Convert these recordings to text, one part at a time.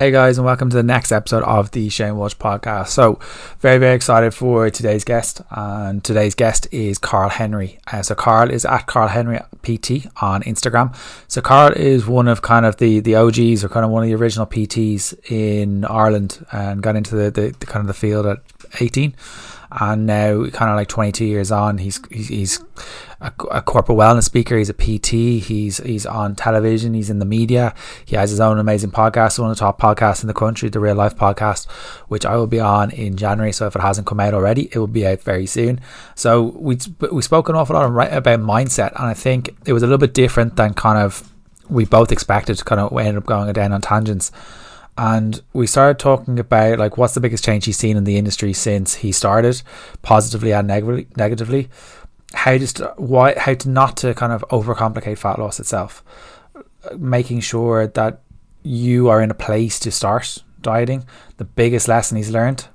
Hey guys, and welcome to the next episode of the Shane Walsh podcast. So, very, very excited for today's guest. And today's guest is Karl Henry. Uh, so, Karl is at Karl Henry PT on Instagram. So, Karl is one of kind of the, the OGs or kind of one of the original PTs in Ireland and got into the, the, the kind of the field at 18 and now kind of like 22 years on he's he's, he's a, a, corporate wellness speaker he's a pt he's he's on television he's in the media he has his own amazing podcast one of the top podcasts in the country the real life podcast which i will be on in january so if it hasn't come out already it will be out very soon. So we we spoke an awful lot about mindset and i think it was a little bit different than kind of we both expected to kind of we ended up going down on tangents and we started talking about like what's the biggest change he's seen in the industry since he started, positively and negatively. Negatively, how just why how to not to kind of overcomplicate fat loss itself, making sure that you are in a place to start dieting. The biggest lesson he's learned,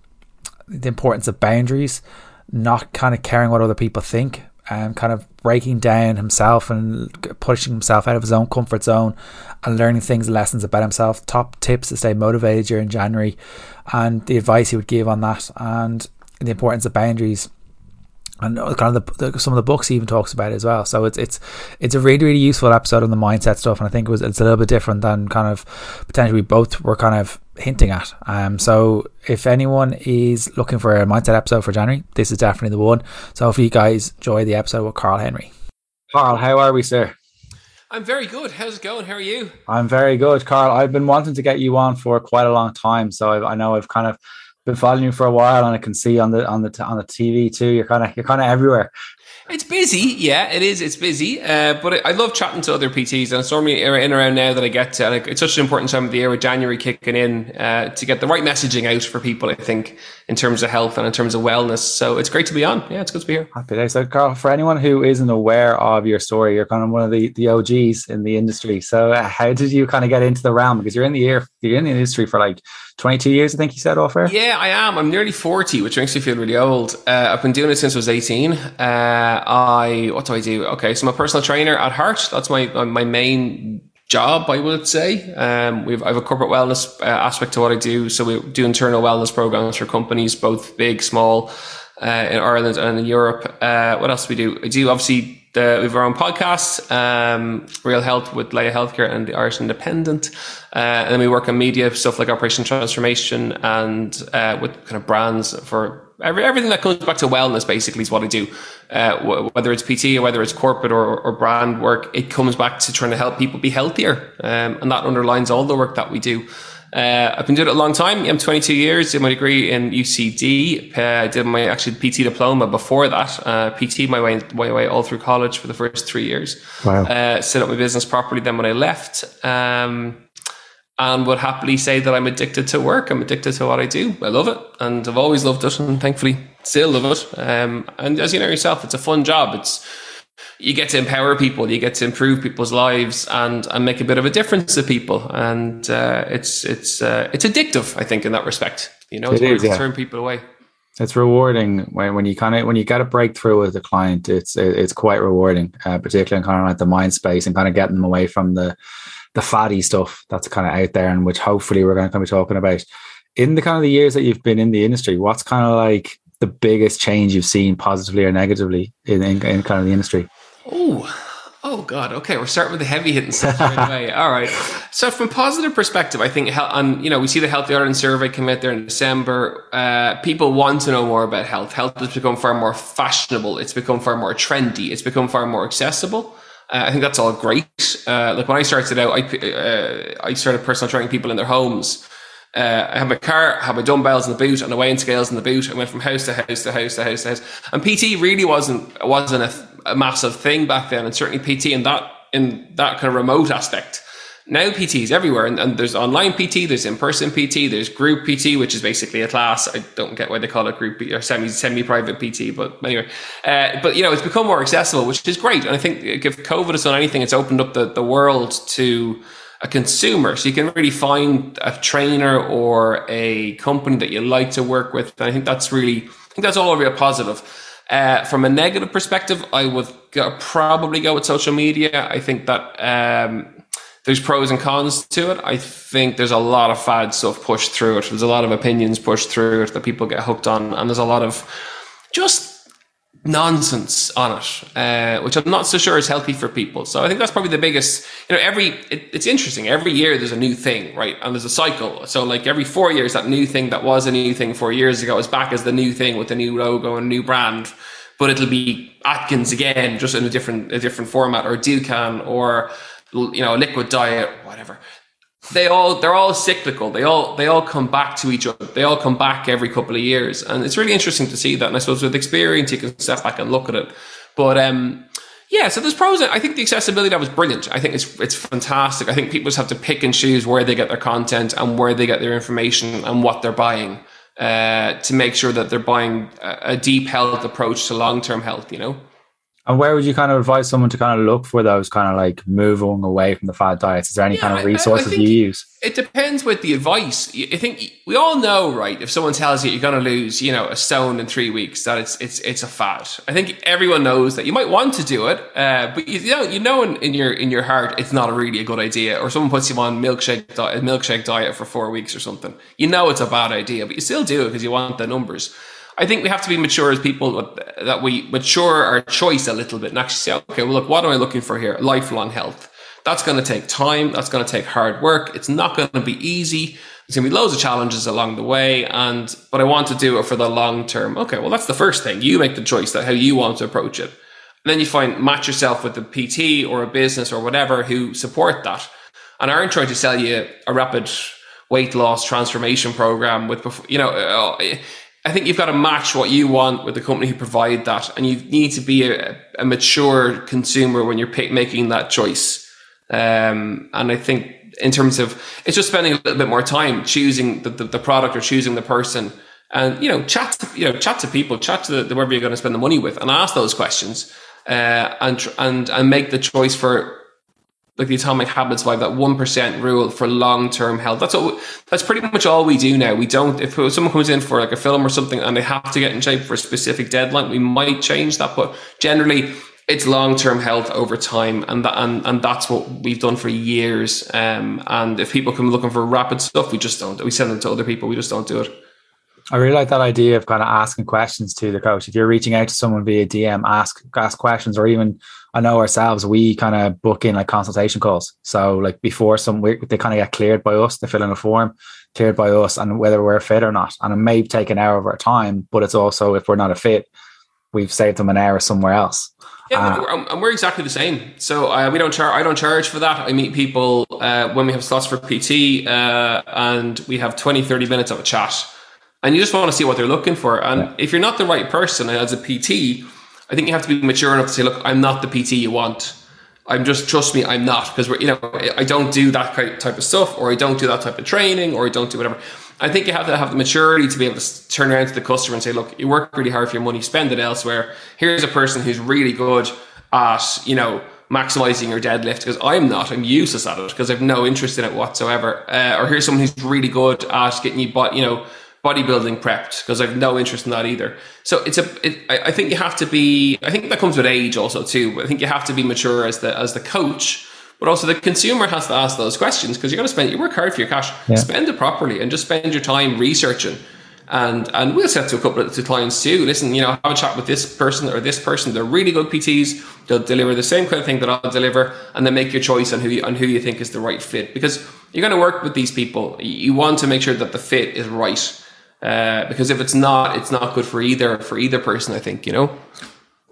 the importance of boundaries, not kind of caring what other people think, and kind of breaking down himself and pushing himself out of his own comfort zone and learning things, lessons about himself, top tips to stay motivated during January, and the advice he would give on that, and the importance of boundaries and kind of the, the, some of the books he even talks about as well. So it's it's it's a really really useful episode on the mindset stuff, and I think it was it's a little bit different than kind of potentially we both were kind of hinting at. Um, so if anyone is looking for a mindset episode for January, this is definitely the one. So hopefully you guys enjoy the episode with Karl Henry. Karl, how are we, sir? I'm very good. How's it going? How are you? I'm very good, Karl. I've been wanting to get you on for quite a long time, so I, I know I've kind of been following you for a while, and I can see on the on the on the TV too. You're kind of you're kind of everywhere. It's busy, yeah, it is. It's busy, uh, but I, love chatting to other PTs, and it's normally in around now that I get to. Like, it's such an important time of the year with January kicking in uh, to get the right messaging out for people. I think in terms of health and in terms of wellness. So it's great to be on. Yeah, it's good to be here. Happy day. So, Karl, for anyone who isn't aware of your story, you're kind of one of the, the OGs in the industry. So, uh, how did you kind of get into the realm? Because you're in the year, you're in the industry for like 22 years, I think you said off air. Yeah, I am. I'm nearly 40, which makes me feel really old. Uh, I've been doing it since I was 18. Uh, I what do I do? Okay, so I'm a personal trainer at heart. That's my my main job, I would say. Um, we've, I have a corporate wellness uh, aspect to what I do. So we do internal wellness programs for companies, both big, small, uh, in Ireland and in Europe. Uh, what else do we do? I do obviously the, we have our own podcast, um, Real Health with Laya Healthcare and the Irish Independent. Uh, and then we work on media stuff like Operation Transformation and uh, with kind of brands for every, everything that comes back to wellness basically is what I do. Uh, w- whether it's PT or whether it's corporate or, or, brand work, it comes back to trying to help people be healthier. Um, and that underlines all the work that we do. Uh, I've been doing it a long time. I'm 22 years. Did my degree in UCD. Uh, I did my actually PT diploma before that. Uh, PT my way my way all through college for the first three years. Wow. Uh, set up my business properly. Then when I left, um, and would happily say that I'm addicted to work. I'm addicted to what I do. I love it, and I've always loved it, and thankfully still love it. Um, and as you know yourself, it's a fun job. It's you get to empower people, you get to improve people's lives, and and make a bit of a difference to people. And uh, it's it's uh, it's addictive, I think, in that respect. You know, it's it is, yeah. turn people away. It's rewarding when, when you kind of when you get a breakthrough with a client. It's it's quite rewarding, uh, particularly in kind of like the mind space and kind of getting them away from the the fatty stuff that's kind of out there, and which hopefully we're going to be talking about in the kind of the years that you've been in the industry. What's kind of like the biggest change you've seen, positively or negatively, in, in, in kind of the industry? Oh, oh God. Okay, we're starting with the heavy hitting stuff right away. All right. So from positive perspective, I think, on you know, we see the Healthy Ireland survey come out there in December. Uh, people want to know more about health. Health has become far more fashionable. It's become far more trendy. It's become far more accessible. Uh, I think that's all great. Uh, like when I started out, I uh, I started personal training people in their homes. Uh, I had my car, I had my dumbbells in the boot, and the weighing scales in the boot. I went from house to house to house to house to house. And PT really wasn't wasn't a a massive thing back then, and certainly PT in that in that kind of remote aspect. Now PT is everywhere, and, and there's online PT, there's in person PT, there's group PT, which is basically a class. I don't get why they call it group or semi semi private PT, but anyway, uh, but you know it's become more accessible, which is great. And I think if COVID has done anything, it's opened up the, the world to a consumer, so you can really find a trainer or a company that you like to work with. And I think that's really, I think that's all a real positive. Uh, from a negative perspective, I would go, probably go with social media. I think that um, there's pros and cons to it. I think there's a lot of fad stuff pushed through it. There's a lot of opinions pushed through it that people get hooked on, and there's a lot of just nonsense on it, uh, which I'm not so sure is healthy for people. So I think that's probably the biggest. You know, every it, it's interesting. Every year there's a new thing, right? And there's a cycle. So like every four years, that new thing that was a new thing four years ago is back as the new thing with a new logo and new brand. But it'll be Atkins again, just in a different a different format, or Dukan, or you know, liquid diet, whatever they all they're all cyclical. They all they all come back to each other. They all come back every couple of years, and it's really interesting to see that. And I suppose with experience, you can step back and look at it. But um, yeah, so there's pros. I think the accessibility that was brilliant. I think it's it's fantastic. I think people just have to pick and choose where they get their content and where they get their information and what they're buying uh, to make sure that they're buying a, a deep health approach to long term health. You know. And where would you kind of advise someone to kind of look for those kind of like moving away from the fad diets? Is there any yeah, kind of resources you use? It depends with the advice. I think we all know, right? If someone tells you you're going to lose, you know, a stone in three weeks, that it's it's it's a fad. I think everyone knows that you might want to do it, uh, but you know, you know, in, in, your in your heart, it's not a really a good idea. Or someone puts you on milkshake diet, milkshake diet for four weeks or something. You know, it's a bad idea, but you still do it because you want the numbers. I think we have to be mature as people that we mature our choice a little bit and actually say, okay, well, look, what am I looking for here? Lifelong health. That's going to take time. That's going to take hard work. It's not going to be easy. There's going to be loads of challenges along the way. And, but I want to do it for the long term. Okay. Well, that's the first thing. You make the choice that how you want to approach it. And then you find match yourself with a PT or a business or whatever who support that and aren't trying to sell you a rapid weight loss transformation program with, you know, uh, I think you've got to match what you want with the company who provide that, and you need to be a, a mature consumer when you're pick, making that choice. Um, and I think in terms of it's just spending a little bit more time choosing the, the, the product or choosing the person, and you know chat to, you know chat to people, chat to the, whoever you're going to spend the money with, and ask those questions, uh, and and and make the choice for like the atomic habits vibe, that one percent rule for long term health. That's all. That's pretty much all we do now. We don't. If someone comes in for like a film or something and they have to get in shape for a specific deadline, we might change that. But generally, it's long term health over time, and that and, and that's what we've done for years. Um, and if people come looking for rapid stuff, we just don't. We send them to other people. We just don't do it. I really like that idea of kind of asking questions to the coach. If you're reaching out to someone via DM, ask ask questions, or even I know ourselves, we kind of book in like consultation calls. So like before some, week, they kind of get cleared by us. They fill in a form, cleared by us, and whether we're fit or not. And it may take an hour of our time, but it's also if we're not a fit, we've saved them an hour somewhere else. Yeah, uh, and we're exactly the same. So uh, we don't charge. I don't charge for that. I meet people uh, when we have slots for PT, uh, and we have 20, 30 minutes of a chat and you just want to see what they're looking for. And yeah. if you're not the right person as a PT, I think you have to be mature enough to say, look, I'm not the PT you want. I'm just trust me, I'm not because we're you know I don't do that type of stuff, or I don't do that type of training, or I don't do whatever. I think you have to have the maturity to be able to turn around to the customer and say, look, you work really hard for your money, spend it elsewhere. Here's a person who's really good at you know maximizing your deadlift because I'm not. I'm useless at it because I've no interest in it whatsoever. Uh, or here's someone who's really good at getting you, but you know bodybuilding prepped because I've no interest in that either. So it's a. It, I, think you have to be. I think that comes with age also too. I think you have to be mature as the as the coach, but also the consumer has to ask those questions because you're going to spend. You work hard for your cash. Yeah. Spend it properly and just spend your time researching. And and we'll set to a couple of to clients too. Listen, you know, have a chat with this person or this person. They're really good PTs. They'll deliver the same kind of thing that I'll deliver, and then make your choice on who you, on who you think is the right fit. Because you're going to work with these people. You want to make sure that the fit is right uh, because if it's not, it's not good for either for either person. I think you know.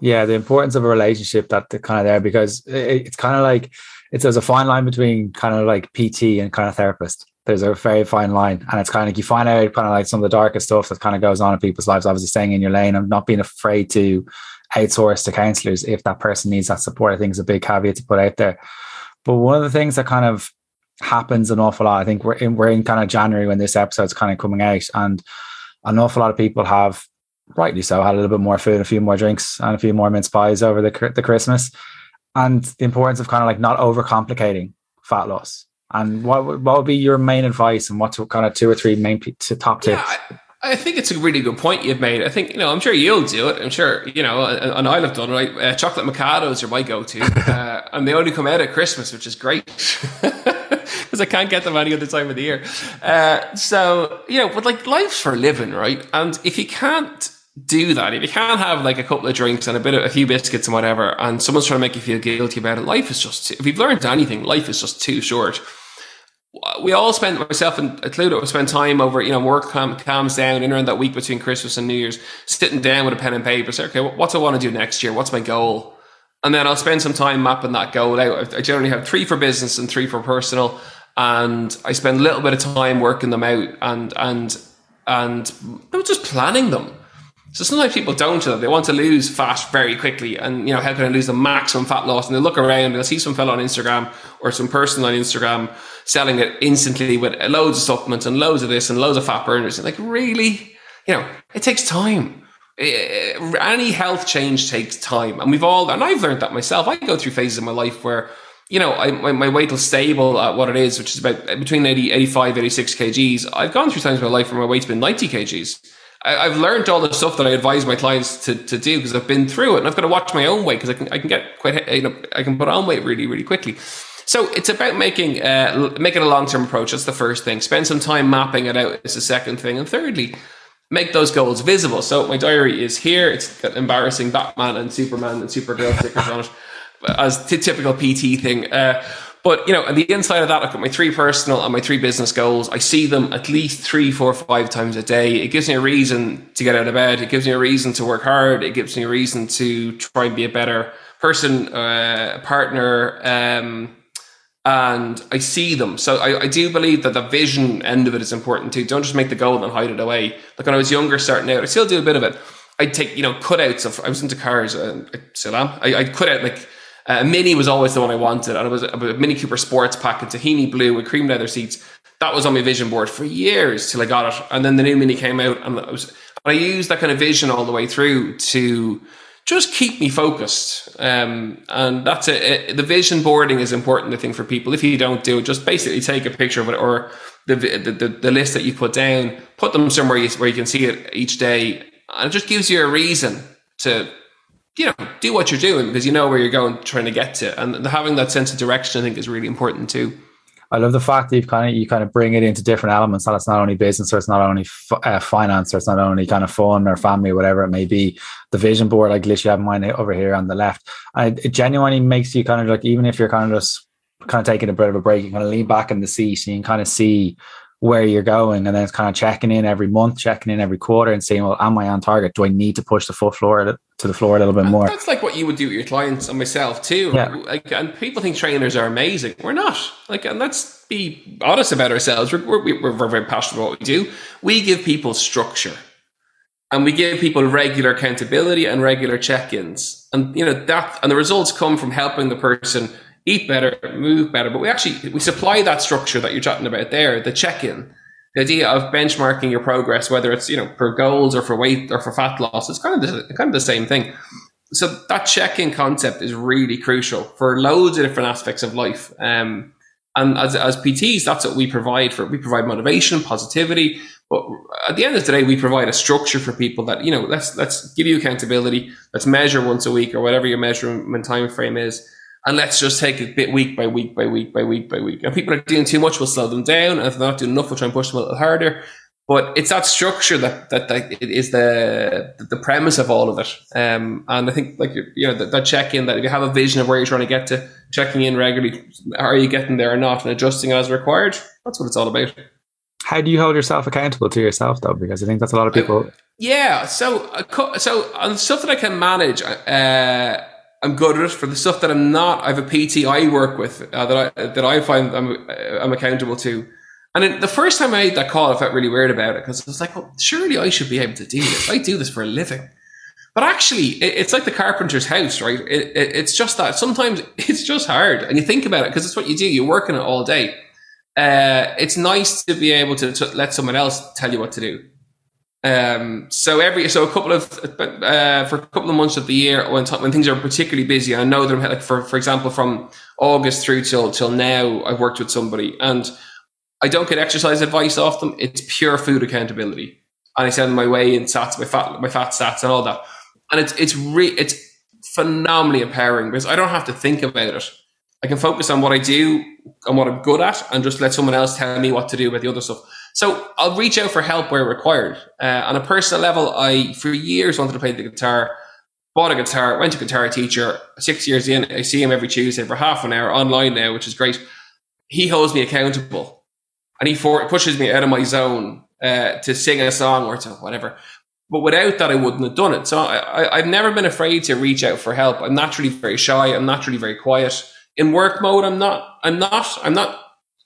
Yeah, the importance of a relationship that kind of there because it, it's kind of like it's there's a fine line between kind of like PT and kind of therapist. There's a very fine line, and it's kind of like you find out kind of like some of the darkest stuff that kind of goes on in people's lives. Obviously, staying in your lane and not being afraid to outsource to counselors if that person needs that support. I think is a big caveat to put out there. But one of the things that kind of happens an awful lot. I think we're in we're in kind of January when this episode's kind of coming out, and an awful lot of people have, rightly so, had a little bit more food, a few more drinks, and a few more mince pies over the the Christmas, and the importance of kind of like not overcomplicating fat loss. And what what would be your main advice, and what's kind of two or three main p- top tips? Yeah, I think it's a really good point you've made. I think, you know, I'm sure you'll do it. I'm sure, you know, and I'll have done right. Uh, chocolate Mikados are my go to. Uh, and they only come out at Christmas, which is great. because I can't get them any other time of the year. Uh, so you know, but like life's for living, right? And if you can't do that, if you can't have like a couple of drinks and a bit of a few biscuits and whatever, and someone's trying to make you feel guilty about it, life is just. If you've learned anything, life is just too short we all spend myself and included spend time over you know work calm, calms down in around that week between christmas and new year's sitting down with a pen and paper say okay what do i want to do next year what's my goal and then i'll spend some time mapping that goal out i generally have three for business and three for personal and i spend a little bit of time working them out and and and just planning them so sometimes people don't They want to lose fat very quickly. And, you know, how can I lose the maximum fat loss? And they look around and they'll see some fellow on Instagram or some person on Instagram selling it instantly with loads of supplements and loads of this and loads of fat burners. And like, really? You know, it takes time. Any health change takes time. And we've all, and I've learned that myself. I go through phases in my life where, you know, I, my, my weight will stable at what it is, which is about between 80, 85, 86 kgs. I've gone through times in my life where my weight's been 90 kgs I, have learned all the stuff that I advise my clients to, to do because I've been through it and I've got to watch my own weight because I can I can get quite you know I can put on weight really really quickly. So it's about making uh, making a long term approach. That's the first thing. Spend some time mapping it out. Is the second thing, and thirdly, make those goals visible. So my diary is here. It's got embarrassing Batman and Superman and Supergirl stickers on it, as t- typical PT thing. Uh, but you know, on the inside of that, I've got my three personal and my three business goals. I see them at least three, four, five times a day. It gives me a reason to get out of bed. It gives me a reason to work hard. It gives me a reason to try and be a better person, uh, partner. Um, and I see them. So I, I, do believe that the vision end of it is important too. Don't just make the goal and hide it away. Like when I was younger, starting out, I still do a bit of it. I'd take, you know, cutouts of, I was into cars, uh, I still am. I, I'd cut out like uh, Mini was always the one I wanted, and it was a, Mini Cooper Sports Pack in tahini blue with cream leather seats. That was on my vision board for years till I got it, and then the new Mini came out, and I, was, I used that kind of vision all the way through to just keep me focused. Um, and that's it. The vision boarding is important, I think, for people. If you don't do it, just basically take a picture of it or the, the, the, the list that you put down, put them somewhere you, where you can see it each day. And it just gives you a reason to you know, do what you're doing because you know where you're going, trying to get to, and having that sense of direction, I think, is really important too. I love the fact that you kind of you kind of bring it into different elements. That it's not only business, or it's not only f- uh, finance, or it's not only kind of fun or family, or whatever it may be. The vision board, like literally have mine over here on the left, and it, it genuinely makes you kind of like even if you're kind of just kind of taking a bit of a break, you kind of lean back in the seat and you can kind of see where you're going and then it's kind of checking in every month checking in every quarter and saying well am i on target? Do i need to push the foot floor to the floor a little bit more? that's like what you would do with your clients and myself too. Yeah. like and people think trainers are amazing. We're not. Like and let's be honest about ourselves. We're, we're, we're very passionate about what we do. We give people structure and we give people regular accountability and regular check-ins. And you know that and the results come from helping the person eat better, move better. But we actually we supply that structure that you're chatting about there, the check-in, the idea of benchmarking your progress, whether it's you know for goals or for weight or for fat loss. It's kind of the, kind of the same thing. So that check-in concept is really crucial for loads of different aspects of life. Um, and as, as PTs, that's what we provide for. We provide motivation, positivity, but at the end of the day, we provide a structure for people that you know. Let's let's give you accountability. Let's measure once a week or whatever your measurement time frame is and let's just take it bit week by week by week by week by week. And people are doing too much, we'll slow them down. And if they're not doing enough, we'll try and push them a little harder. But it's that structure that that, that it is the the premise of all of it. Um, and I think like you know that, that check in that if you have a vision of where you're trying to get to, checking in regularly, are you getting there or not, and adjusting as required. That's what it's all about. How do you hold yourself accountable to yourself though? Because I think that's a lot of people. yeah. So so on stuff that I can manage. Uh, I'm good at it. For the stuff that I'm not, I have a PT I work with uh, that I that I find I'm I'm accountable to. And the first time I made that call, I felt really weird about it because I was like, well, surely I should be able to do this. I do this for a living. But actually, it, it's like the carpenter's house, right? It, it, it's just that sometimes it's just hard, and you think about it because it's what you do. You're working it all day. Uh, it's nice to be able to, to let someone else tell you what to do. Um, so every so a couple of uh, for a couple of months of the year when when things are particularly busy, I know that I'm like for for example from August through till till now, I've worked with somebody and I don't get exercise advice off them. It's pure food accountability, and I send my weigh in stats, my fat my fat stats, and all that. And it's it's re- it's phenomenally empowering because I don't have to think about it. I can focus on what I do, and what I'm good at, and just let someone else tell me what to do about the other stuff. So I'll reach out for help where required. Uh, on a personal level, I for years wanted to play the guitar. Bought a guitar, went to guitar teacher. Six years in, I see him every Tuesday for half an hour online now, which is great. He holds me accountable, and he for, pushes me out of my zone uh, to sing a song or to whatever. But without that, I wouldn't have done it. So I, have never been afraid to reach out for help. I'm naturally very shy. I'm naturally very quiet. In work mode, I'm not. I'm not. I'm not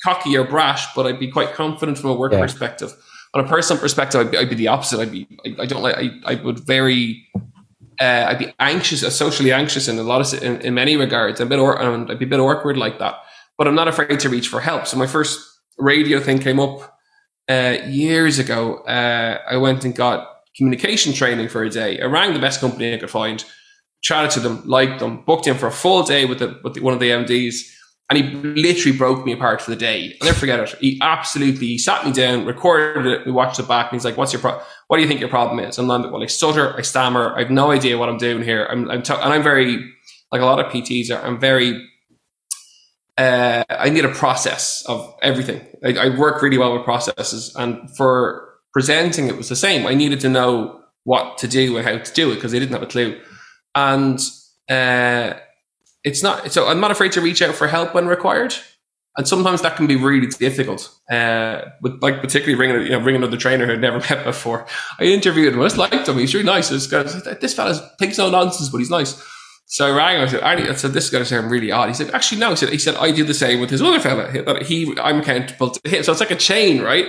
cocky or brash, but I'd be quite confident from a work yeah. perspective. On a personal perspective, I'd be, I'd be the opposite. I'd be. I, I don't like. I, I would very. Uh, I'd be anxious, uh, socially anxious in a lot of in, in many regards. I'm a bit or, I'd be a bit awkward like that. But I'm not afraid to reach for help. So my first radio thing came up uh, years ago. Uh, I went and got communication training for a day. I rang the best company I could find, chatted to them, liked them, booked in for a full day with, the, with the, one of the MDs, and he literally broke me apart for the day. I'll never forget it. He absolutely sat me down, recorded it, we watched it back, and he's like, "What's your pro- What do you think your problem is?" And I'm like, "Well, I stutter, I stammer, I have no idea what I'm doing here. I'm, I'm t- and I'm very like a lot of PTs are. I'm very uh, I need a process of everything. I, I, work really well with processes, and for presenting it was the same. I needed to know what to do and how to do it because I didn't have a clue. And uh, it's not so. I'm not afraid to reach out for help when required, and sometimes that can be really difficult. Uh, but like particularly ringing, you know, ringing another trainer who I'd never met before. I interviewed him. I just liked him. He's really nice. This guy, this fella thinks no nonsense, but he's nice. So I rang. I said, I said, this is going to sound really odd. He said, actually, no. He said, he said, I do the same with his other fella. He, I'm accountable to him. So it's like a chain, right?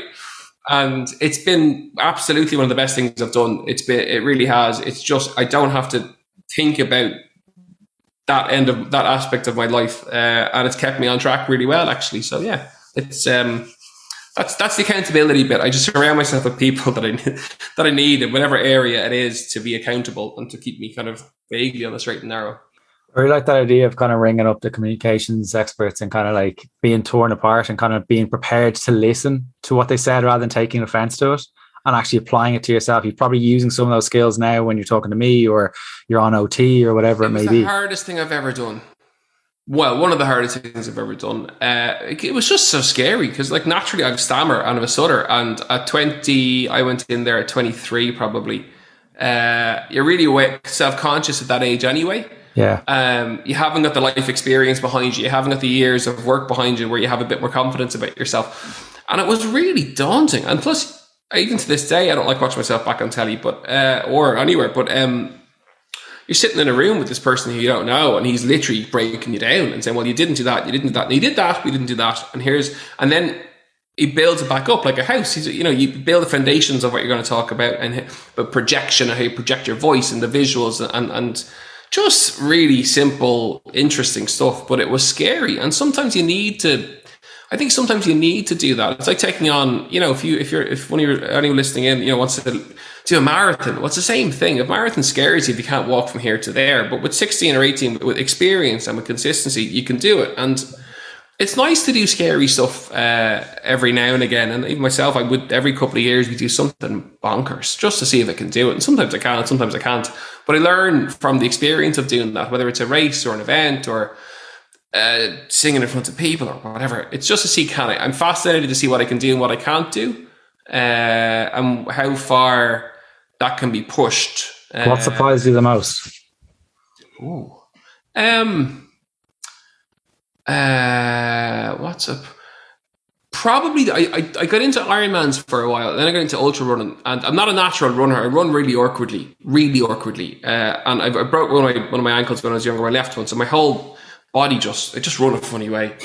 And it's been absolutely one of the best things I've done. It's been, it really has. It's just, I don't have to think about that end of that aspect of my life. Uh, and it's kept me on track really well, actually. So yeah, it's, um, that's, that's the accountability bit. I just surround myself with people that I, that I need in whatever area it is to be accountable and to keep me kind of vaguely on the straight and narrow. I really like that idea of kind of ringing up the communications experts and kind of like being torn apart and kind of being prepared to listen to what they said rather than taking offense to it and actually applying it to yourself. You're probably using some of those skills now when you're talking to me or you're on OT or whatever it, it may the be. The hardest thing I've ever done. Well, one of the hardest things I've ever done. Uh, it was just so scary because, like, naturally, I have a stammer and I have a stutter. And at 20, I went in there at 23, probably. Uh, you're really self conscious at that age anyway. Yeah. Um, you haven't got the life experience behind you. You haven't got the years of work behind you where you have a bit more confidence about yourself. And it was really daunting. And plus, even to this day, I don't like watching myself back on telly, but uh, or anywhere. But um, you're sitting in a room with this person who you don't know, and he's literally breaking you down and saying, "Well, you didn't do that, you didn't do that, and you did that, we didn't do that." And here's, and then he builds it back up like a house. He's, you know, you build the foundations of what you're going to talk about, and but projection and how you project your voice and the visuals and and just really simple, interesting stuff, but it was scary. And sometimes you need to, I think sometimes you need to do that. It's like taking on, you know, if you, if you're, if one of your, anyone listening in, you know, wants to do a marathon, well, the same thing. A marathon scares you if you can't walk from here to there. But with 16 or 18, with experience and with consistency, you can do it. And, it's nice to do scary stuff uh, every now and again. And even myself, I would every couple of years we do something bonkers just to see if I can do it. And sometimes I can, sometimes I can't. But I learn from the experience of doing that, whether it's a race or an event or uh, singing in front of people or whatever. It's just to see can I. I'm fascinated to see what I can do and what I can't do, uh, and how far that can be pushed. What surprised you the most? Ooh. Um uh, what's up? Probably, I, I, I got into Ironmans for a while, then I got into ultra running, and I'm not a natural runner. I run really awkwardly, really awkwardly, uh, and I, I, broke one of my one of my ankles when I was younger. My left one, so my whole body just it just run a funny way,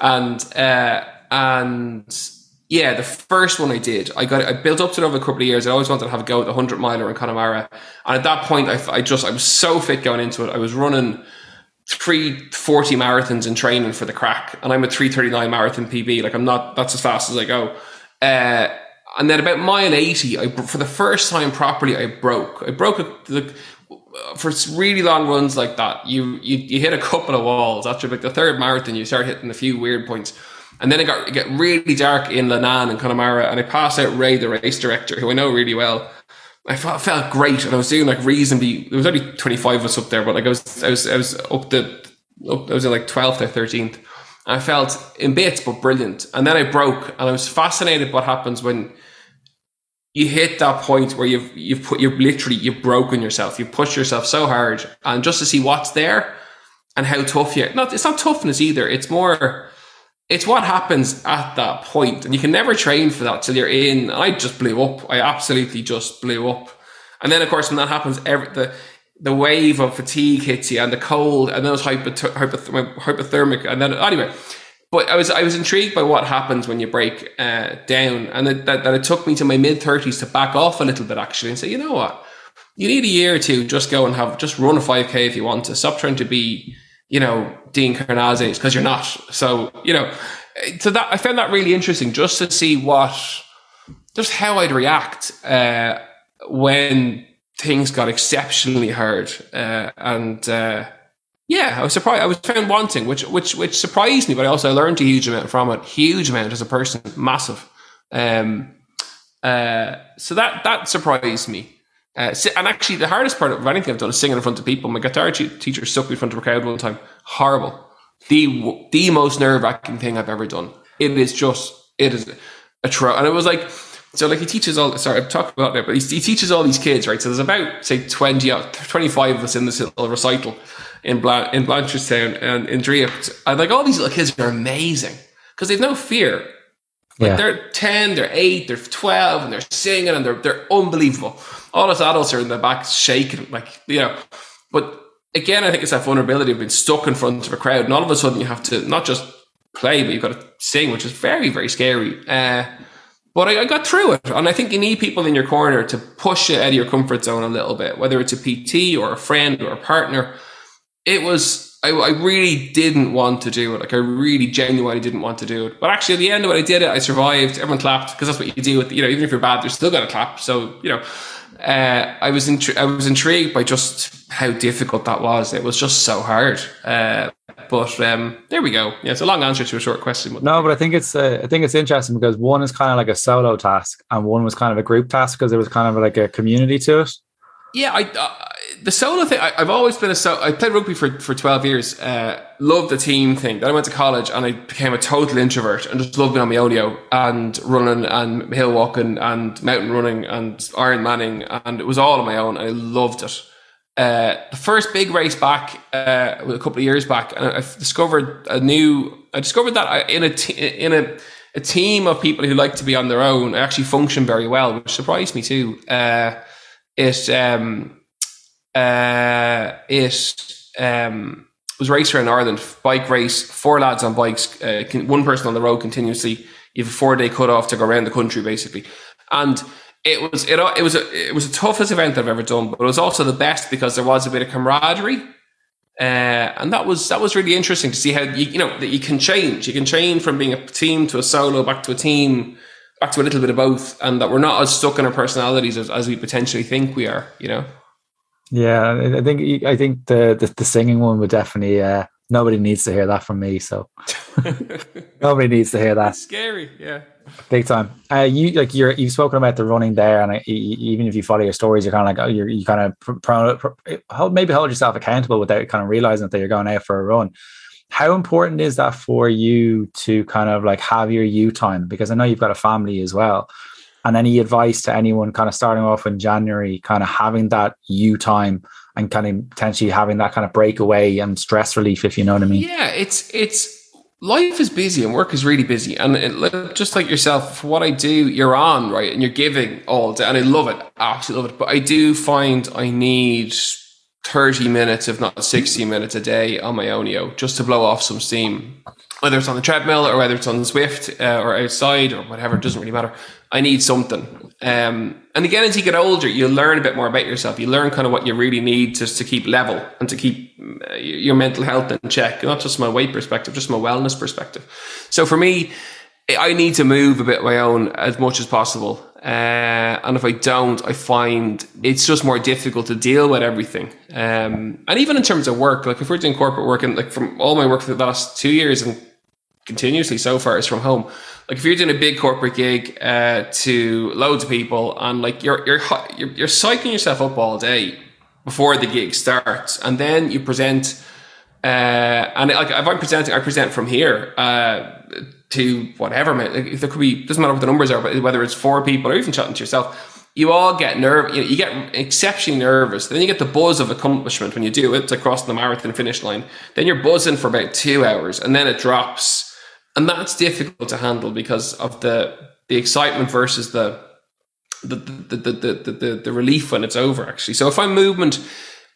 and uh, and yeah, the first one I did, I got I built up to it over a couple of years. I always wanted to have a go at the hundred miler in Connemara, and at that point, I, I just I was so fit going into it. I was running three 40 marathons in training for the crack. And I'm a 339 marathon PB like I'm not that's as fast as I go. Uh, and then about mile 80 I, for the first time properly I broke. I broke a, the, for really long runs like that you, you you hit a couple of walls after like the third marathon you start hitting a few weird points and then it got it really dark in Leenane and Connemara and I passed out Ray the race director who I know really well I felt, felt great, and I was doing like reasonably. There was only twenty five of us up there, but like I was, I was, I was up the, up, I was in like twelfth or thirteenth, I felt in bits, but brilliant. And then I broke, and I was fascinated what happens when you hit that point where you've you've put you're literally you've broken yourself. You've pushed yourself so hard, and just to see what's there and how tough you. Not it's not toughness either. It's more. It's what happens at that point, and you can never train for that till you're in. I just blew up. I absolutely just blew up. And then, of course, when that happens, every, the the wave of fatigue hits you and the cold and those hypoth- hypoth- hypothermic and then anyway but I was I was intrigued by what happens when you break uh, down. And that, that, it took me to my mid 30s to back off a little bit actually and say you know what? You need a year or two just go and have just run a 5k if you want to. Stop trying to be you know Dean Karnazes because you're not. So you know so that I found that really interesting just to see what just how I'd react uh, when things got exceptionally hard, uh, and uh, yeah, I was surprised. I was found wanting, which which which surprised me, but I also learned a huge amount from it. Huge amount as a person, massive. Um, uh, so that that surprised me. Uh, and actually, the hardest part of anything I've done is singing in front of people. My guitar teacher stuck me in front of a crowd one time. Horrible. The the most nerve wracking thing I've ever done. It is just it is a tro. And it was like so like he teaches all sorry i'm talking about that but he, he, teaches all these kids right so there's about say 20 uh, 25 of us in this little recital in Bla- in blanchardstown and in Draíocht. and like all these little kids are amazing because they've no fear like yeah. they're 10 they're 8 they're 12 and they're singing and they're they're unbelievable all us adults are in the back shaking like you know but again i think it's that vulnerability of being stuck in front of a crowd and all of a sudden you have to not just play but you've got to sing which is very very scary uh, but I, I, got through it. And I think you need people in your corner to push you out of your comfort zone a little bit, whether it's a PT or a friend or a partner. It was, I, I really didn't want to do it. Like, I really genuinely didn't want to do it. But actually, at the end of it, I did it. I survived. Everyone clapped because that's what you do with, you know, even if you're bad, they're still going to clap. So, you know, uh, I was intri- I was intrigued by just how difficult that was. It was just so hard. Uh, but um, there we go. Yeah, it's a long answer to a short question. But no, but I think it's uh, I think it's interesting because one is kind of like a solo task, and one was kind of a group task because there was kind of like a community to it. Yeah, I uh, the solo thing. I, have always been a so. I played rugby for for twelve years. Uh, loved the team thing. Then I went to college and I became a total introvert and just loved being on my own and running and hill walking and mountain running and Iron Manning and it was all on my own. I loved it. Uh, the first big race back uh, a couple of years back, and I discovered a new. I discovered that I, in a t- in a a team of people who like to be on their own, I actually function very well, which surprised me too. Uh, it um, uh, it um, was race around Ireland, bike race, four lads on bikes, uh, one person on the road continuously. You have a four day cut off to go around the country basically, and it was it, it was a, it was the toughest event I've ever done, but it was also the best because there was a bit of camaraderie, uh, and that was that was really interesting to see how you you know that you can change. You can change from being a team to a solo, back to a team, back to a little bit of both, and that we're not as stuck in our personalities as, as we potentially think we are. You know. Yeah, I think I think the the, the singing one would definitely. Uh, nobody needs to hear that from me, so nobody needs to hear that. scary, yeah. Big time. Uh, you like you're you've spoken about the running there, and even if you follow your stories, you're kind of like oh, you're you kind of pr- pr- maybe hold yourself accountable without kind of realizing that you're going out for a run. How important is that for you to kind of like have your you time? Because I know you've got a family as well. And any advice to anyone kind of starting off in January, kind of having that you time and kind of potentially having that kind of breakaway and stress relief, if you know what I mean? Yeah, it's it's life is busy and work is really busy. And it, just like yourself, for what I do, you're on, right? And you're giving all day. And I love it. Absolutely love it. But I do find I need 30 minutes, if not 60 minutes a day on my Onio just to blow off some steam. Whether it's on the treadmill or whether it's on Zwift uh, or outside or whatever, it doesn't really matter. I need something. Um, and again, as you get older, you learn a bit more about yourself. You learn kind of what you really need just to keep level and to keep uh, your mental health in check, not just from a weight perspective, just from a wellness perspective. So for me, I need to move a bit my own as much as possible. Uh, and if I don't, I find it's just more difficult to deal with everything. Um, and even in terms of work, like if we're doing corporate work and like from all my work for the last two years and continuously so far is from home. Like if you're doing a big corporate gig uh, to loads of people and like you're, you're you're you're psyching yourself up all day before the gig starts, and then you present Uh, and like if I'm presenting, I present from here uh, to whatever. Like, there could be doesn't matter what the numbers are, but whether it's four people or even chatting to yourself, you all get nerve. You, know, you get exceptionally nervous. Then you get the buzz of accomplishment when you do it. Like the marathon finish line. Then you're buzzing for about two hours, and then it drops, and that's difficult to handle because of the the excitement versus the the the the the, the, the relief when it's over. Actually, so if I'm movement,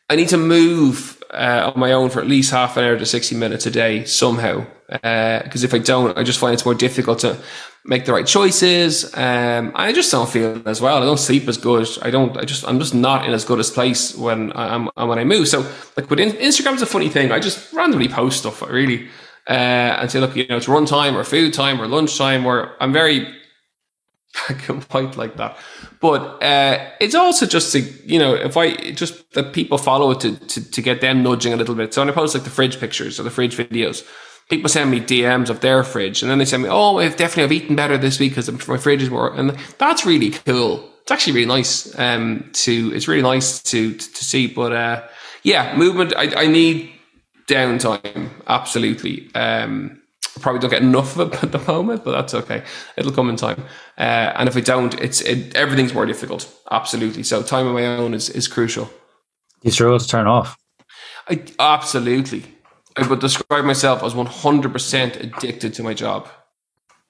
I need to move uh, on my own for at least half an hour to sixty minutes a day somehow. Because uh, if I don't, I just find it's more difficult to make the right choices. Um, I just don't feel as well. I don't sleep as good. I don't. I just. I'm just not in as good a place when I'm when I move. So like, but Instagram's a funny thing. I just randomly post stuff I really, uh, and say, look, you know, it's run time or food time or lunch time. Where I'm very black and white like that. But uh, it's also just to, you know, if I just that people follow it to, to, to get them nudging a little bit. So when I post like the fridge pictures or the fridge videos, people send me DMs of their fridge and then they send me, oh, I've definitely I've eaten better this week because my fridge is more. And that's really cool. It's actually really nice um, to, it's really nice to, to, to see. But uh, yeah, movement, I, I need downtime. Absolutely. Um, probably don't get enough of it at the moment, but that's okay. It'll come in time. Uh, and if I don't, it's it, everything's more difficult. Absolutely. So time on my own is is crucial. You struggle to turn off. I absolutely. I would describe myself as one hundred percent addicted to my job.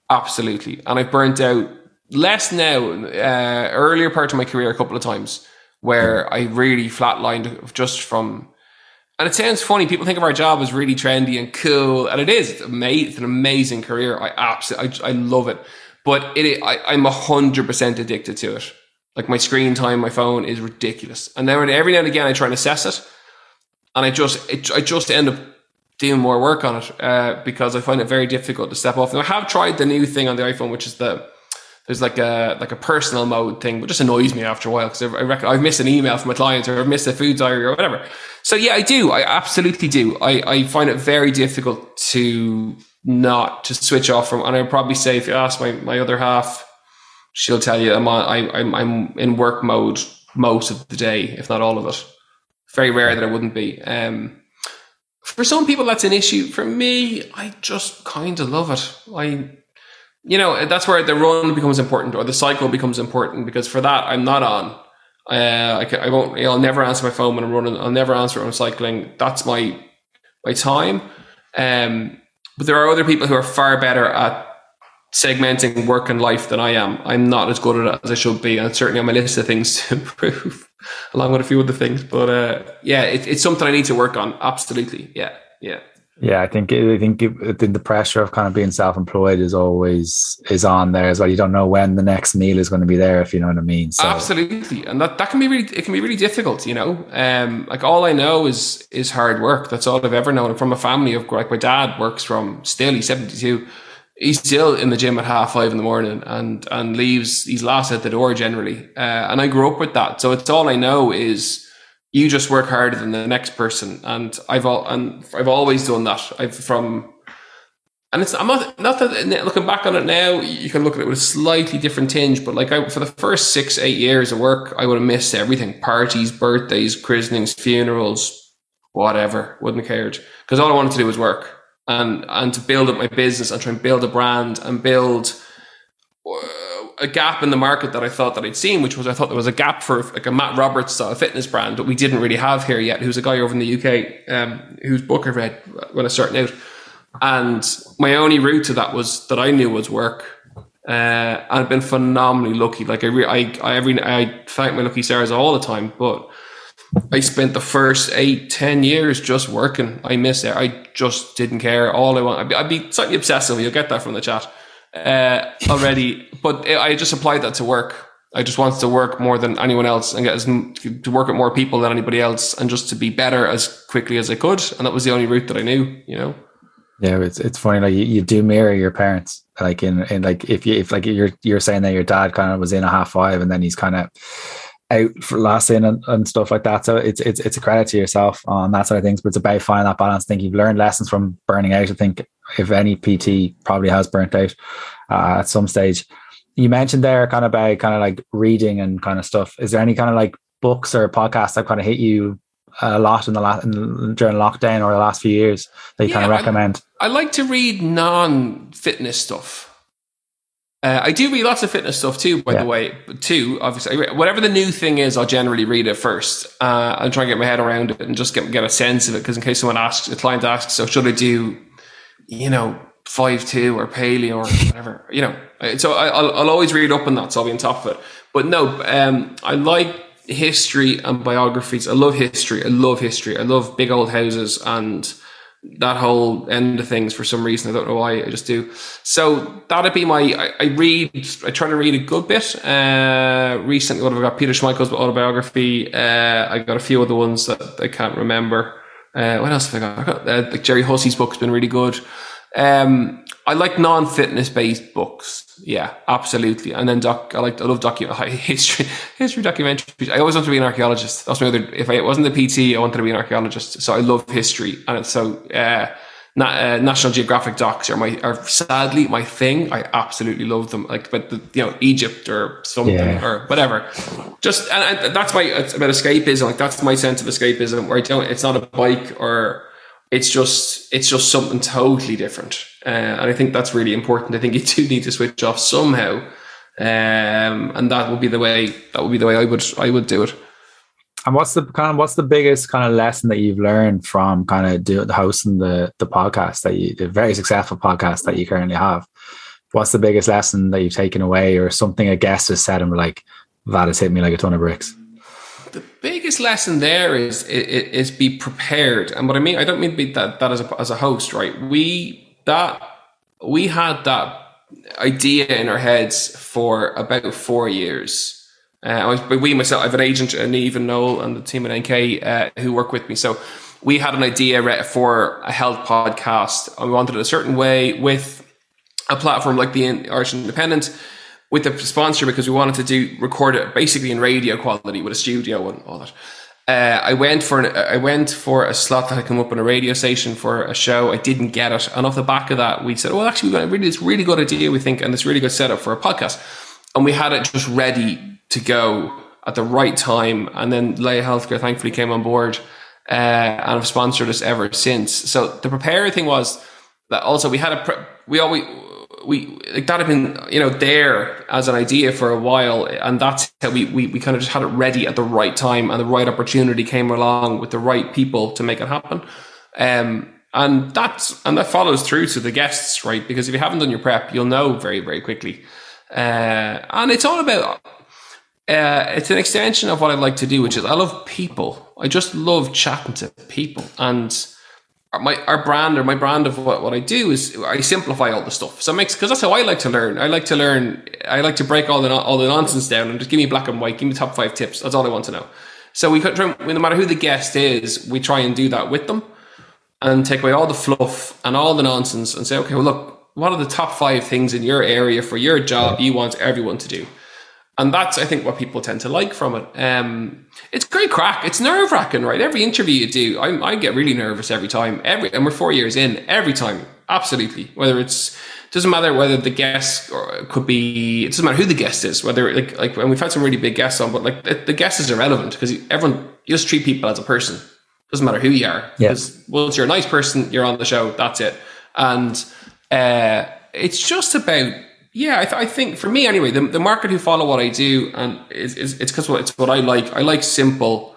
Absolutely, and I burnt out less now. Uh, earlier part of my career, a couple of times where I really flatlined just from and it sounds funny. People think of our job as really trendy and cool, and it is. It's, amazing, it's an amazing career. I absolutely, I, I love it. But it, I, I'm hundred percent addicted to it. Like my screen time, my phone is ridiculous. And then every now and again, I try and assess it, and I just, it, I just end up doing more work on it uh, because I find it very difficult to step off. And I have tried the new thing on the iPhone, which is the there's like a like a personal mode thing, but just annoys me after a while because I reckon I've missed an email from a client or I've missed a food diary or whatever. So yeah, I do. I absolutely do. I, I find it very difficult to not to switch off from. And I'd probably say if you ask my, my other half, she'll tell you I'm on, I, I'm I'm in work mode most of the day, if not all of it. Very rare that I wouldn't be. Um, for some people, that's an issue. For me, I just kind of love it. I you know, that's where the run becomes important or the cycle becomes important because for that, I'm not on. Uh, I, I won't, I'll never answer my phone when I'm running. I'll never answer when I'm cycling. That's my, my time. Um, but there are other people who are far better at segmenting work and life than I am. I'm not as good at it as I should be. And certainly on my list of things to improve along with a few other things. But, uh, yeah, it, it's something I need to work on. Absolutely. Yeah. Yeah. Yeah, I think I think, it, the pressure of kind of being self-employed is always is on there as well. You don't know when the next meal is going to be there, if you know what I mean. So. Absolutely, and that, that can be really it can be really difficult. You know, um, like all I know is is hard work. That's all I've ever known. from a family of like my dad works from still he's seventy two. He's still in the gym at half five in the morning and and leaves. He's last at the door generally, uh, and I grew up with that. So it's all I know is you just work harder than the next person. And I've all, and I've always done that. I've from, and it's, I'm not, not that looking back on it now, you can look at it with a slightly different tinge, but like I, for the first six, eight years of work, I would have missed everything. Parties, birthdays, christenings, funerals, whatever, wouldn't have cared. Cause all I wanted to do was work and, and to build up my business and try and build a brand and build, a gap in the market that I thought that I'd seen, which was I thought there was a gap for like a Matt Roberts style fitness brand that we didn't really have here yet. Who's a guy over in the UK um, whose book I read when I started out, and my only route to that was that I knew was work. Uh, I've been phenomenally lucky. Like I, re- I, I every I thank my lucky stars all the time, but I spent the first eight, ten years just working. I miss it. I just didn't care. All I want, I'd be, I'd be slightly obsessive. You'll get that from the chat uh, already, but I just applied that to work. I just wanted to work more than anyone else and get as, to work with more people than anybody else and just to be better as quickly as I could. And that was the only route that I knew, you know? Yeah, it's it's funny. Like you, you do mirror your parents. Like in, in like if you if like you're you're saying that your dad kind of was in a half five and then he's kind of out for last in and, and stuff like that. So it's it's it's a credit to yourself on that side of things. But it's about finding that balance. I think you've learned lessons from burning out. I think if any PT probably has burnt out uh, at some stage. You mentioned there kind of about kind of like reading and kind of stuff. Is there any kind of like books or podcasts that kind of hit you a lot in the last during lockdown or the last few years that you yeah, kind of recommend? I, I like to read non-fitness stuff. Uh, I do read lots of fitness stuff too, by yeah. the way. Too obviously, whatever the new thing is, I'll generally read it first. Uh, I'll try and get my head around it and just get get a sense of it. Because in case someone asks, a client asks, so should I do, you know, five two or paleo or whatever, you know. So I, will I'll always read up on that, so I'll be on top of it. But no, um, I like history and biographies. I love history. I love history. I love big old houses and that whole end of things for some reason. I don't know why. I just do. So that'd be my. I, I read. I try to read a good bit. Uh, recently, what have I got? Peter Schmeichel's autobiography. Uh, I got a few other ones that I can't remember. Uh, what else have I got? I got uh, like Gerry Hussey's book's been really good. Um, I like non-fitness based books. Yeah, absolutely. And then doc, I like I love docu history history documentaries. I always wanted to be an archaeologist. That's my other. If I wasn't the PT, I wanted to be an archaeologist. So I love history, and it's so. Uh, uh, National Geographic docs are my are sadly my thing. I absolutely love them. Like, but the, you know, Egypt or something yeah. or whatever. Just and, and that's my it's about escapism. Like that's my sense of escapism. Where I don't. It's not a bike or it's just it's just something totally different, uh, and I think that's really important. I think you do need to switch off somehow, um, and that would be the way that would be the way I would I would do it. And what's the kind of what's the biggest kind of lesson that you've learned from kind of do, the hosting the the podcast that you the very successful podcast that you currently have? What's the biggest lesson that you've taken away, or something a guest has said and like, that has hit me like a ton of bricks? the biggest lesson there is, is, is be prepared. And what I mean, I don't mean to be that, that as a, as a host, right? We, that, we had that idea in our heads for about four years. Uh, we myself, I have an agent, and even Noel and the team at NK uh, who work with me. So we had an idea for a health podcast, and we wanted it a certain way with a platform like the Irish Independent with a sponsor because we wanted to do record it basically in radio quality with a studio and all that. Uh, I went for an, I went for a slot that had come up on a radio station for a show. I didn't get it, and off the back of that, we said, "Well, actually, we've got a really this really good idea. We think, and this really good setup for a podcast." And we had it just ready to go at the right time. And then Laya Healthcare thankfully came on board uh, and have sponsored us ever since. So the prepare thing was that also we had a pre- we always we like that had been you know there as an idea for a while and that's how we, we we kind of just had it ready at the right time and the right opportunity came along with the right people to make it happen. Um and that's and that follows through to the guests right? Because if you haven't done your prep you'll know very very quickly. Uh and it's all about uh, it's an extension of what I like to do, which is I love people. I just love chatting to people, and my our brand or my brand of what, what I do is I simplify all the stuff. So it makes because that's how I like to learn. I like to learn. I like to break all the all the nonsense down and just give me black and white. Give me top five tips. That's all I want to know. So we try, no matter who the guest is, we try and do that with them and take away all the fluff and all the nonsense and say, okay, well look, what are the top five things in your area for your job you want everyone to do? And that's, I think, what people tend to like from it. Um, it's great crack. It's nerve wracking, right? Every interview you do, I, I, get really nervous every time. Every, and we're four years in, every time, absolutely. Whether it's doesn't matter whether the guest or could be, it doesn't matter who the guest is. Whether like like, and we've had some really big guests on, but like the, the guest is irrelevant because everyone you just treat people as a person. Doesn't matter who you are. Because yes. once you're a nice person, you're on the show. That's it. And uh, it's just about yeah, I, th- I, think for me anyway, the, the market who follow what I do and is, is it's because it's what I like. I like simple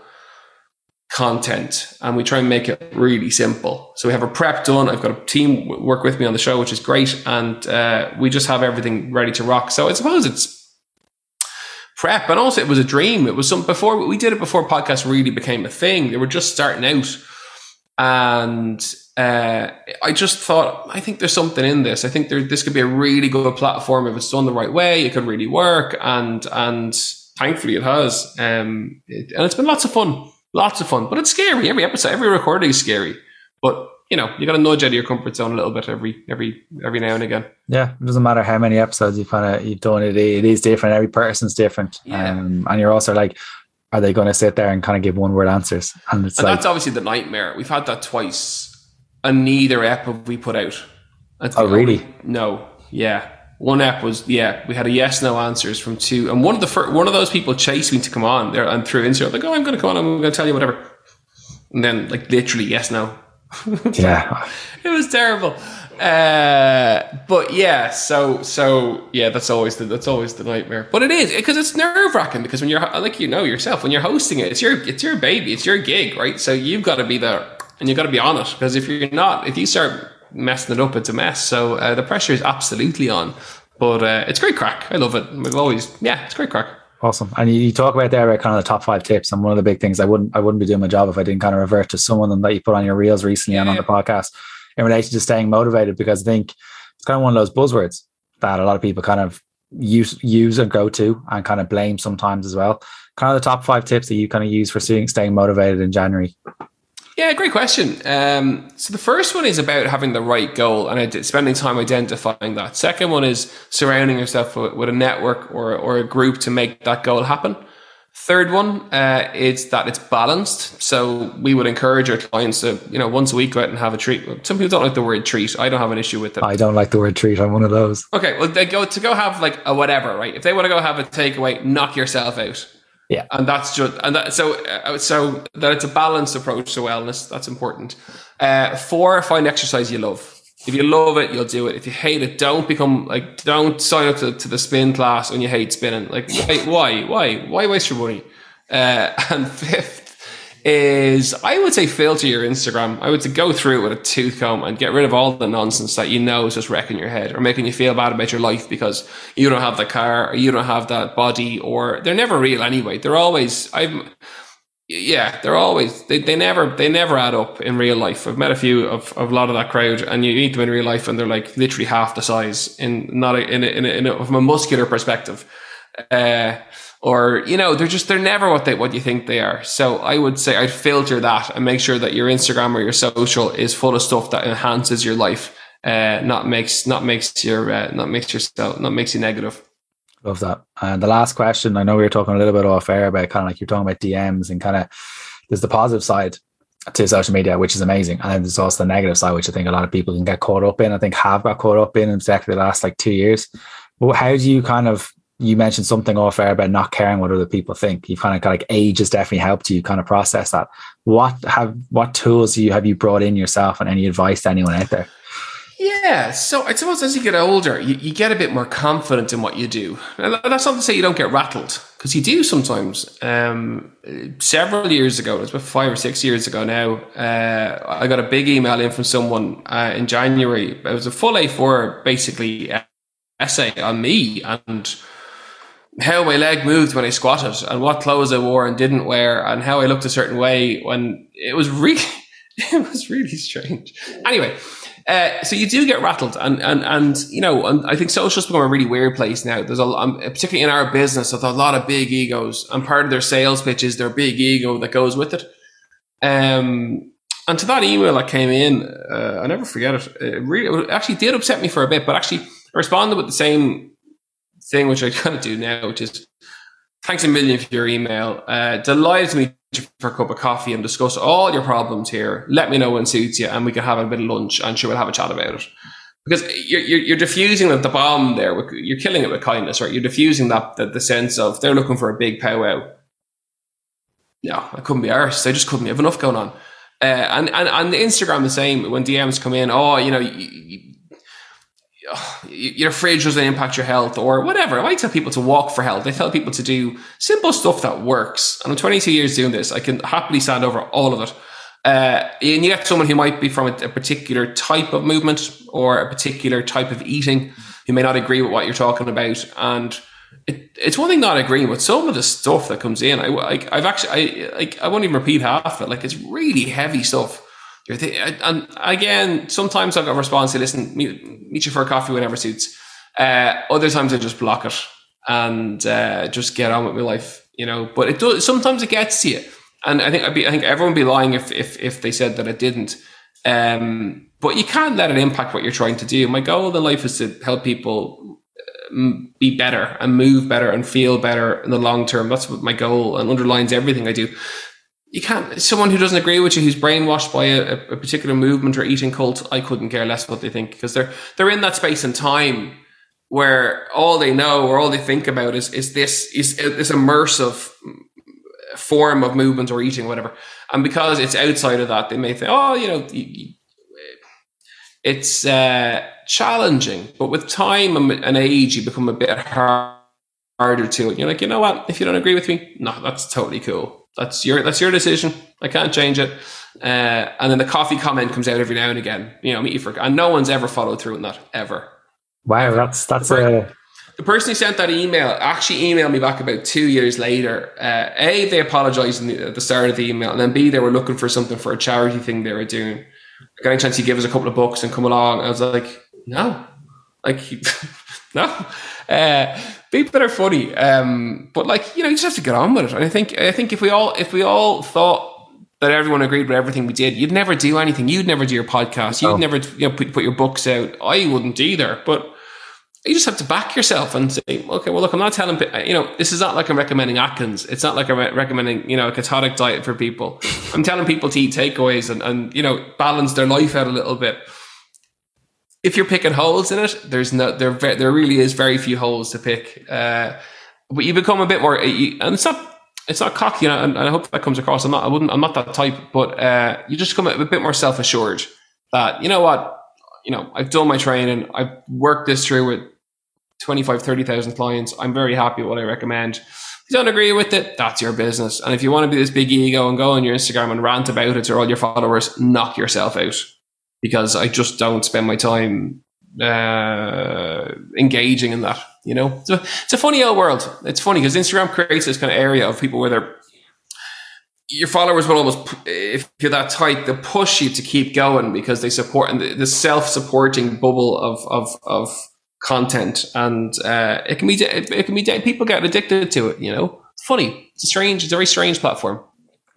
content, and we try and make it really simple. So we have a prep done. I've got a team work with me on the show, which is great, and uh, we just have everything ready to rock. So I suppose it's prep, and also it was a dream. It was some before we did it before podcasts really became a thing. They were just starting out, and uh, I just thought, I think there's something in this. I think there, this could be a really good platform if it's done the right way. It could really work, and and thankfully it has. Um, it, and it's been lots of fun, lots of fun. But it's scary. Every episode, every recording is scary. But you know, you got to nudge out of your comfort zone a little bit every every every now and again. Yeah, it doesn't matter how many episodes you've kind of you've done. It it is different. Every person's different. Yeah. Um, and you're also like, are they going to sit there and kind of give one word answers? And it's and like, that's obviously the nightmare. We've had that twice and neither app have we put out. Oh, really? no. Yeah. One app was yeah. We had a yes no answers from two, and one of the first, one of those people chased me to come on there and through Instagram like, oh, I'm going to come on. I'm going to tell you whatever. and then like literally yes, no. yeah, it was terrible. Uh, but yeah, so so yeah, that's always the that's always the nightmare. But it is because it's nerve wracking because when you're like you know yourself when you're hosting it, it's your it's your baby, it's your gig, right? So you've got to be there and you've got to be on it because if you're not, if you start messing it up, it's a mess. So uh, the pressure is absolutely on. But uh, it's great crack. I love it. We've always yeah, it's great crack. Awesome. And you, talk about there kind of the top five tips, and one of the big things I wouldn't I wouldn't be doing my job if I didn't kind of revert to some of them that you put on your reels recently yeah. and on the podcast in relation to staying motivated because I think it's kind of one of those buzzwords that a lot of people kind of use use and go to and kind of blame sometimes as well. Kind of the top five tips that you kind of use for staying motivated in January. Yeah, great question. Um, so the first one is about having the right goal and spending time identifying that. Second one is surrounding yourself with, with a network or, or a group to make that goal happen. Third one uh, is that it's balanced. So we would encourage our clients to, you know, once a week go out and have a treat. Some people don't like the word treat. I don't have an issue with it. I don't like the word treat. I'm one of those. Okay, well, they go to go have like a whatever, right? If they want to go have a takeaway, knock yourself out. Yeah, and that's just and that, so uh, so that it's a balanced approach to wellness. That's important. Uh, four, find exercise you love. If you love it, you'll do it. If you hate it, don't become like don't sign up to, to the spin class when you hate spinning. Like why why why waste your money? Uh, and fifth is I would say filter your Instagram. I would say go through it with a tooth comb and get rid of all the nonsense that you know is just wrecking your head or making you feel bad about your life because you don't have the car or you don't have that body or they're never real anyway. They're always I'm yeah, they're always they, they never they never add up in real life. I've met a few of, of a lot of that crowd, and you meet them in real life, and they're like literally half the size in not a, in a, in, a, in a, from a muscular perspective. Uh, or you know they're just they're never what they what you think they are so i would say i'd filter that and make sure that your instagram or your social is full of stuff that enhances your life uh, not makes not makes your uh, not makes yourself not makes you negative love that and the last question i know we were talking a little bit off air about kind of like you're talking about dms and kind of there's the positive side to social media, which is amazing. And then there's also the negative side, which I think a lot of people can get caught up in. I think have got caught up in, exactly the last like two years. Well, how do you kind of you mentioned something off air about not caring what other people think. You kind of got like age has definitely helped you kind of process that. What have what tools do you have you brought in yourself and any advice to anyone out there? Yeah, so I suppose as you get older, you, you get a bit more confident in what you do. And that's not to say you don't get rattled, because you do sometimes. Um, several years ago, it was about five or six years ago now, uh, I got a big email in from someone uh, in January. It was a full A4, basically, essay on me and how my leg moved when I squatted and what clothes I wore and didn't wear and how I looked a certain way when it was really, it was really strange. Anyway, uh, so you do get rattled and, and, and, you know, and I think social's become a really weird place now. There's a, um, particularly in our business, there's a lot of big egos and part of their sales pitch is their big ego that goes with it. Um, and to that email that came in, uh, I never forget it. It really, it actually did upset me for a bit, but actually I responded with the same thing, which I kind of do now, which is thanks a million for your email. Uh, delighted to meet you for a cup of coffee and discuss all your problems here. Let me know when suits you, and we can have a bit of lunch, and sure we'll have a chat about it. Because you're, you're, you're diffusing the, bomb there. You're killing it with kindness, right? You're diffusing that the, the sense of they're looking for a big powwow. No, I couldn't be arsed. I just couldn't have enough going on. Uh, and, and, and the Instagram the same. When DMs come in, oh, you know, you, your fridge doesn't impact your health or whatever. I tell people to walk for health. I tell people to do simple stuff that works. And I'm 22 years doing this. I can happily stand over all of it. Uh, and you get someone who might be from a, a, particular type of movement or a particular type of eating who may not agree with what you're talking about. And it, it's one thing not agreeing with some of the stuff that comes in. I, I have actually, I, like, I won't even repeat half of it. Like it's really heavy stuff you're th- and again, sometimes I've got a response to listen, meet, meet you for a coffee whenever suits. Uh, other times I just block it and uh, just get on with my life, you know. But it does sometimes it gets to you, and I think I'd be, I think everyone would be lying if if if they said that it didn't. Um, but you can't let it impact what you're trying to do. My goal in life is to help people um, be better and move better and feel better in the long term. That's what my goal and underlines everything I do you can't someone who doesn't agree with you who's brainwashed by a, a, particular movement or eating cult i couldn't care less what they think because they're they're in that space and time where all they know or all they think about is is this is this immersive form of movement or eating, whatever. And because it's outside of that, they may think, oh, you know, it's uh, challenging. But with time and age, you become a bit harder to it. You're like, you know what? If you don't agree with me, no, that's totally cool. That's your that's your decision. I can't change it. Uh, and then the coffee comment comes out every now and again. You know, meet you for and no one's ever followed through on that ever. Wow, that's that's a the person who sent that email actually emailed me back about two years later. Uh, a, they apologized at the start of the email, and then B, they were looking for something for a charity thing they were doing. Like, any chance you give us a couple of books and come along? I was like, no, like no. Uh, people that are funny, um, but like you know, you just have to get on with it. And I think I think if we all if we all thought that everyone agreed with everything we did, you'd never do anything. You'd never do your podcast. You'd never you know put, put your books out. I wouldn't either, but you just have to back yourself and say, okay, well, look, I'm not telling, you know, this is not like I'm recommending Atkins. It's not like I'm recommending, you know, a ketogenic diet for people. I'm telling people to eat takeaways and, and, you know, balance their life out a little bit. If you're picking holes in it, there's no, there, there really is very few holes to pick. Uh, but you become a bit more, and it's not, it's not cocky, and I hope that comes across. I'm not, I wouldn't, I'm not that type, but, uh, you just become a bit more self assured that, you know what, you know, I've done my training. I've worked this through with 25, 30,000 clients. I'm very happy with what I recommend. If you don't agree with it, that's your business. And if you want to be this big ego and go on your Instagram and rant about it to all your followers, knock yourself out. Because I just don't spend my time uh, engaging in that. You know, it's a, it's a funny old world. It's funny because Instagram creates this kind of area of people where they're your followers will almost, if you're that tight, they push you to keep going because they support and the, the self-supporting bubble of of of content, and uh, it can be it can be people get addicted to it. You know, it's funny. It's a strange. It's a very strange platform.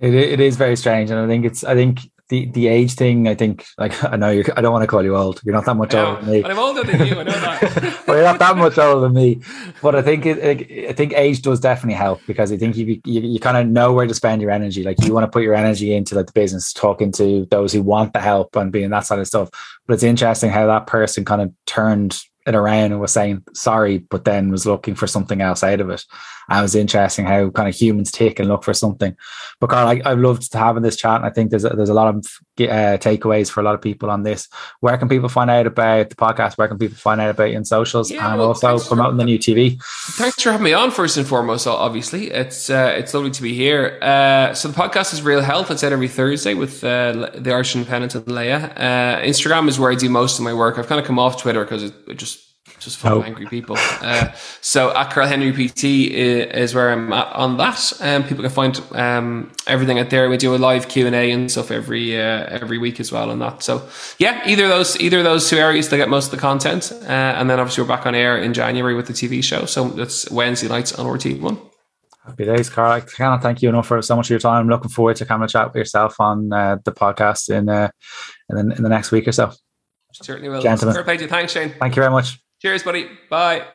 It it is very strange, and I think it's I think the the age thing. I think like I know you. I don't want to call you old. You're not that much older than me. But I'm older than you. I know that. well, you're not that much older than me. But I think it, I think age does definitely help because I think you you, you kind of know where to spend your energy. Like you want to put your energy into like the business, talking to those who want the help and being that sort of stuff. But it's interesting how that person kind of turned it around and was saying sorry, but then was looking for something else out of it. And it was interesting how kind of humans take and look for something. But Karl, I, have loved to having this chat, and I think there's a, there's a lot of uh, takeaways for a lot of people on this. Where can people find out about the podcast? Where can people find out about you in socials, yeah, and well, also promoting for, the new TV? Thanks for having me on. First and foremost, obviously, it's uh, it's lovely to be here. Uh, so the podcast is Real Health. It's out every Thursday with uh, the Irish Independent and Laya. Uh, Instagram is where I do most of my work. I've kind of come off Twitter because it, it just just full of angry people. Uh, so at Karl Henry PT is where I'm at on that. and um, people can find um, everything out there. We do a live Q and A and stuff every uh, every week as well on that. So yeah, either of those either of those two areas they get most of the content, uh, and then obviously we're back on air in January with the TV show. So that's Wednesday nights on RTÉ One. Happy days, Karl. I cannot thank you enough for so much of your time. I'm looking forward to coming to chat with yourself on uh, the podcast in uh, in, the, in the next week or so. Certainly will. Gentlemen. Thanks, Shane. Thank you very much. Cheers, buddy. Bye.